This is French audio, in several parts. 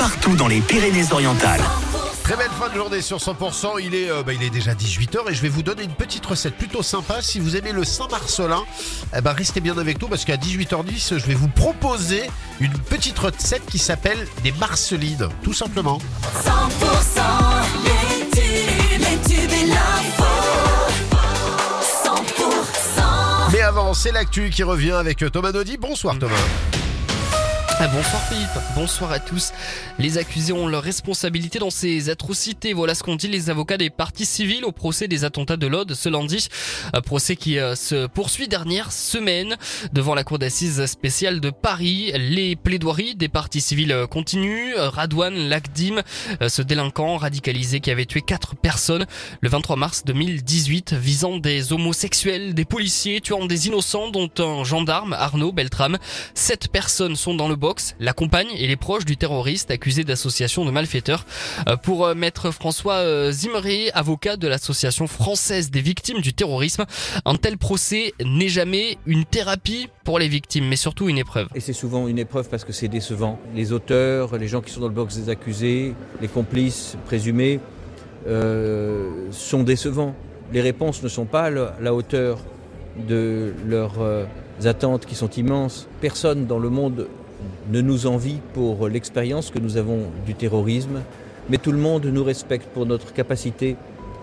partout dans les Pyrénées-Orientales. Très belle fin de journée sur 100%. Il est, euh, bah, il est déjà 18h et je vais vous donner une petite recette plutôt sympa. Si vous aimez le Saint-Marcelin, eh ben, restez bien avec nous parce qu'à 18h10, je vais vous proposer une petite recette qui s'appelle des marcelines, tout simplement. 100% les tubes, les tubes et l'info. 100% Mais avant, c'est l'actu qui revient avec Thomas Naudy. Bonsoir Thomas. Ah, bonsoir Philippe, bonsoir à tous. Les accusés ont leur responsabilité dans ces atrocités. Voilà ce qu'ont dit les avocats des parties civiles au procès des attentats de l'Aude ce lundi. Un procès qui euh, se poursuit dernière semaine devant la cour d'assises spéciale de Paris. Les plaidoiries des parties civiles euh, continuent. Radouane Lakdim, euh, ce délinquant radicalisé qui avait tué quatre personnes le 23 mars 2018, visant des homosexuels, des policiers, tuant des innocents, dont un gendarme, Arnaud Beltrame. Sept personnes sont dans le box, la compagne et les proches du terroriste accusé d'association de malfaiteurs. Euh, Pour euh, maître François euh, Zimri, avocat de l'association française des victimes du terrorisme, un tel procès n'est jamais une thérapie pour les victimes, mais surtout une épreuve. Et c'est souvent une épreuve parce que c'est décevant. Les auteurs, les gens qui sont dans le box des accusés, les complices présumés, euh, sont décevants. Les réponses ne sont pas à la hauteur de leurs attentes qui sont immenses. Personne dans le monde ne nous envie pour l'expérience que nous avons du terrorisme, mais tout le monde nous respecte pour notre capacité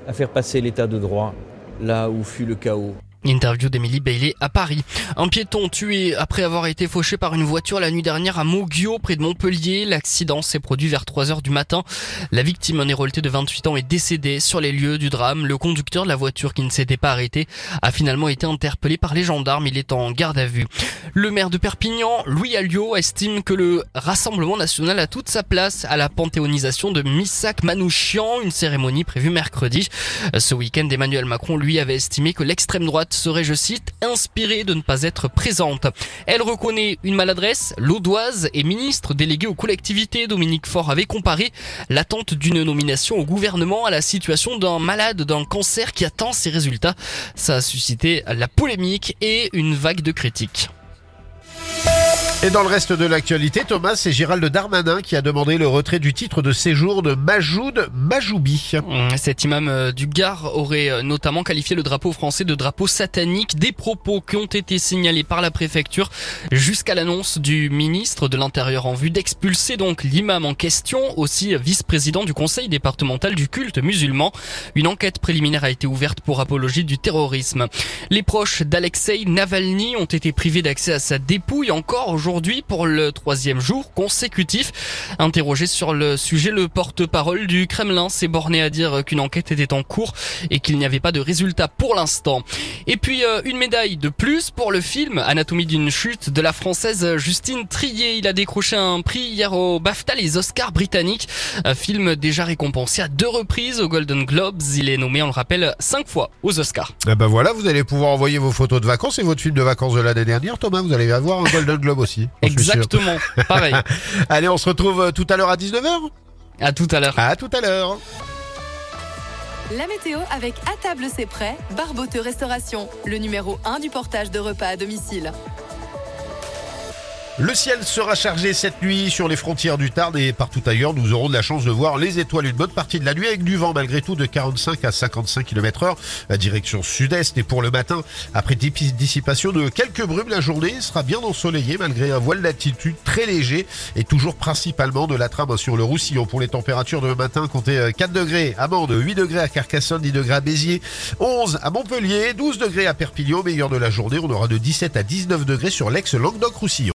à faire passer l'état de droit là où fut le chaos. Interview d'Emily Bailey à Paris. Un piéton tué après avoir été fauché par une voiture la nuit dernière à Moguio, près de Montpellier. L'accident s'est produit vers 3 heures du matin. La victime, un héroleté de 28 ans, est décédée sur les lieux du drame. Le conducteur de la voiture qui ne s'était pas arrêté a finalement été interpellé par les gendarmes. Il est en garde à vue. Le maire de Perpignan, Louis Alliot, estime que le Rassemblement national a toute sa place à la panthéonisation de Missak Manouchian, une cérémonie prévue mercredi. Ce week-end, Emmanuel Macron, lui, avait estimé que l'extrême droite serait, je cite, inspirée de ne pas être présente. Elle reconnaît une maladresse. L'Audoise et ministre délégué aux collectivités, Dominique Faure, avait comparé l'attente d'une nomination au gouvernement à la situation d'un malade d'un cancer qui attend ses résultats. Ça a suscité la polémique et une vague de critiques. Et dans le reste de l'actualité, Thomas, c'est Gérald Darmanin qui a demandé le retrait du titre de séjour de Majoud Majoubi. Cet imam euh, du Gard aurait euh, notamment qualifié le drapeau français de drapeau satanique, des propos qui ont été signalés par la préfecture jusqu'à l'annonce du ministre de l'Intérieur en vue d'expulser donc l'imam en question, aussi vice-président du conseil départemental du culte musulman. Une enquête préliminaire a été ouverte pour apologie du terrorisme. Les proches d'Alexei Navalny ont été privés d'accès à sa dépouille encore aujourd'hui pour le troisième jour consécutif. Interrogé sur le sujet, le porte-parole du Kremlin s'est borné à dire qu'une enquête était en cours et qu'il n'y avait pas de résultat pour l'instant. Et puis euh, une médaille de plus pour le film Anatomie d'une chute de la française Justine Trier. Il a décroché un prix hier au BAFTA, les Oscars britanniques. Un film déjà récompensé à deux reprises aux Golden Globes. Il est nommé, on le rappelle, cinq fois aux Oscars. Eh ben voilà, vous allez pouvoir envoyer vos photos de vacances et votre film de vacances de l'année dernière, Thomas. Vous allez avoir un Golden Globe aussi. Exactement, pareil. Allez, on se retrouve euh, tout à l'heure à 19h. À tout à l'heure. À tout à l'heure. La météo avec À table c'est prêt, Barboteux Restauration, le numéro 1 du portage de repas à domicile. Le ciel sera chargé cette nuit sur les frontières du Tarn et partout ailleurs. Nous aurons de la chance de voir les étoiles une bonne partie de la nuit avec du vent malgré tout de 45 à 55 km heure. Direction sud-est et pour le matin, après dissipation de quelques brumes, la journée sera bien ensoleillée malgré un voile d'altitude très léger et toujours principalement de la trame sur le Roussillon. Pour les températures de matin, comptez euh, 4 degrés à Mende, 8 degrés à Carcassonne, 10 degrés à Béziers, 11 à Montpellier, 12 degrés à Perpignan. Meilleur de la journée, on aura de 17 à 19 degrés sur l'ex-Languedoc-Roussillon.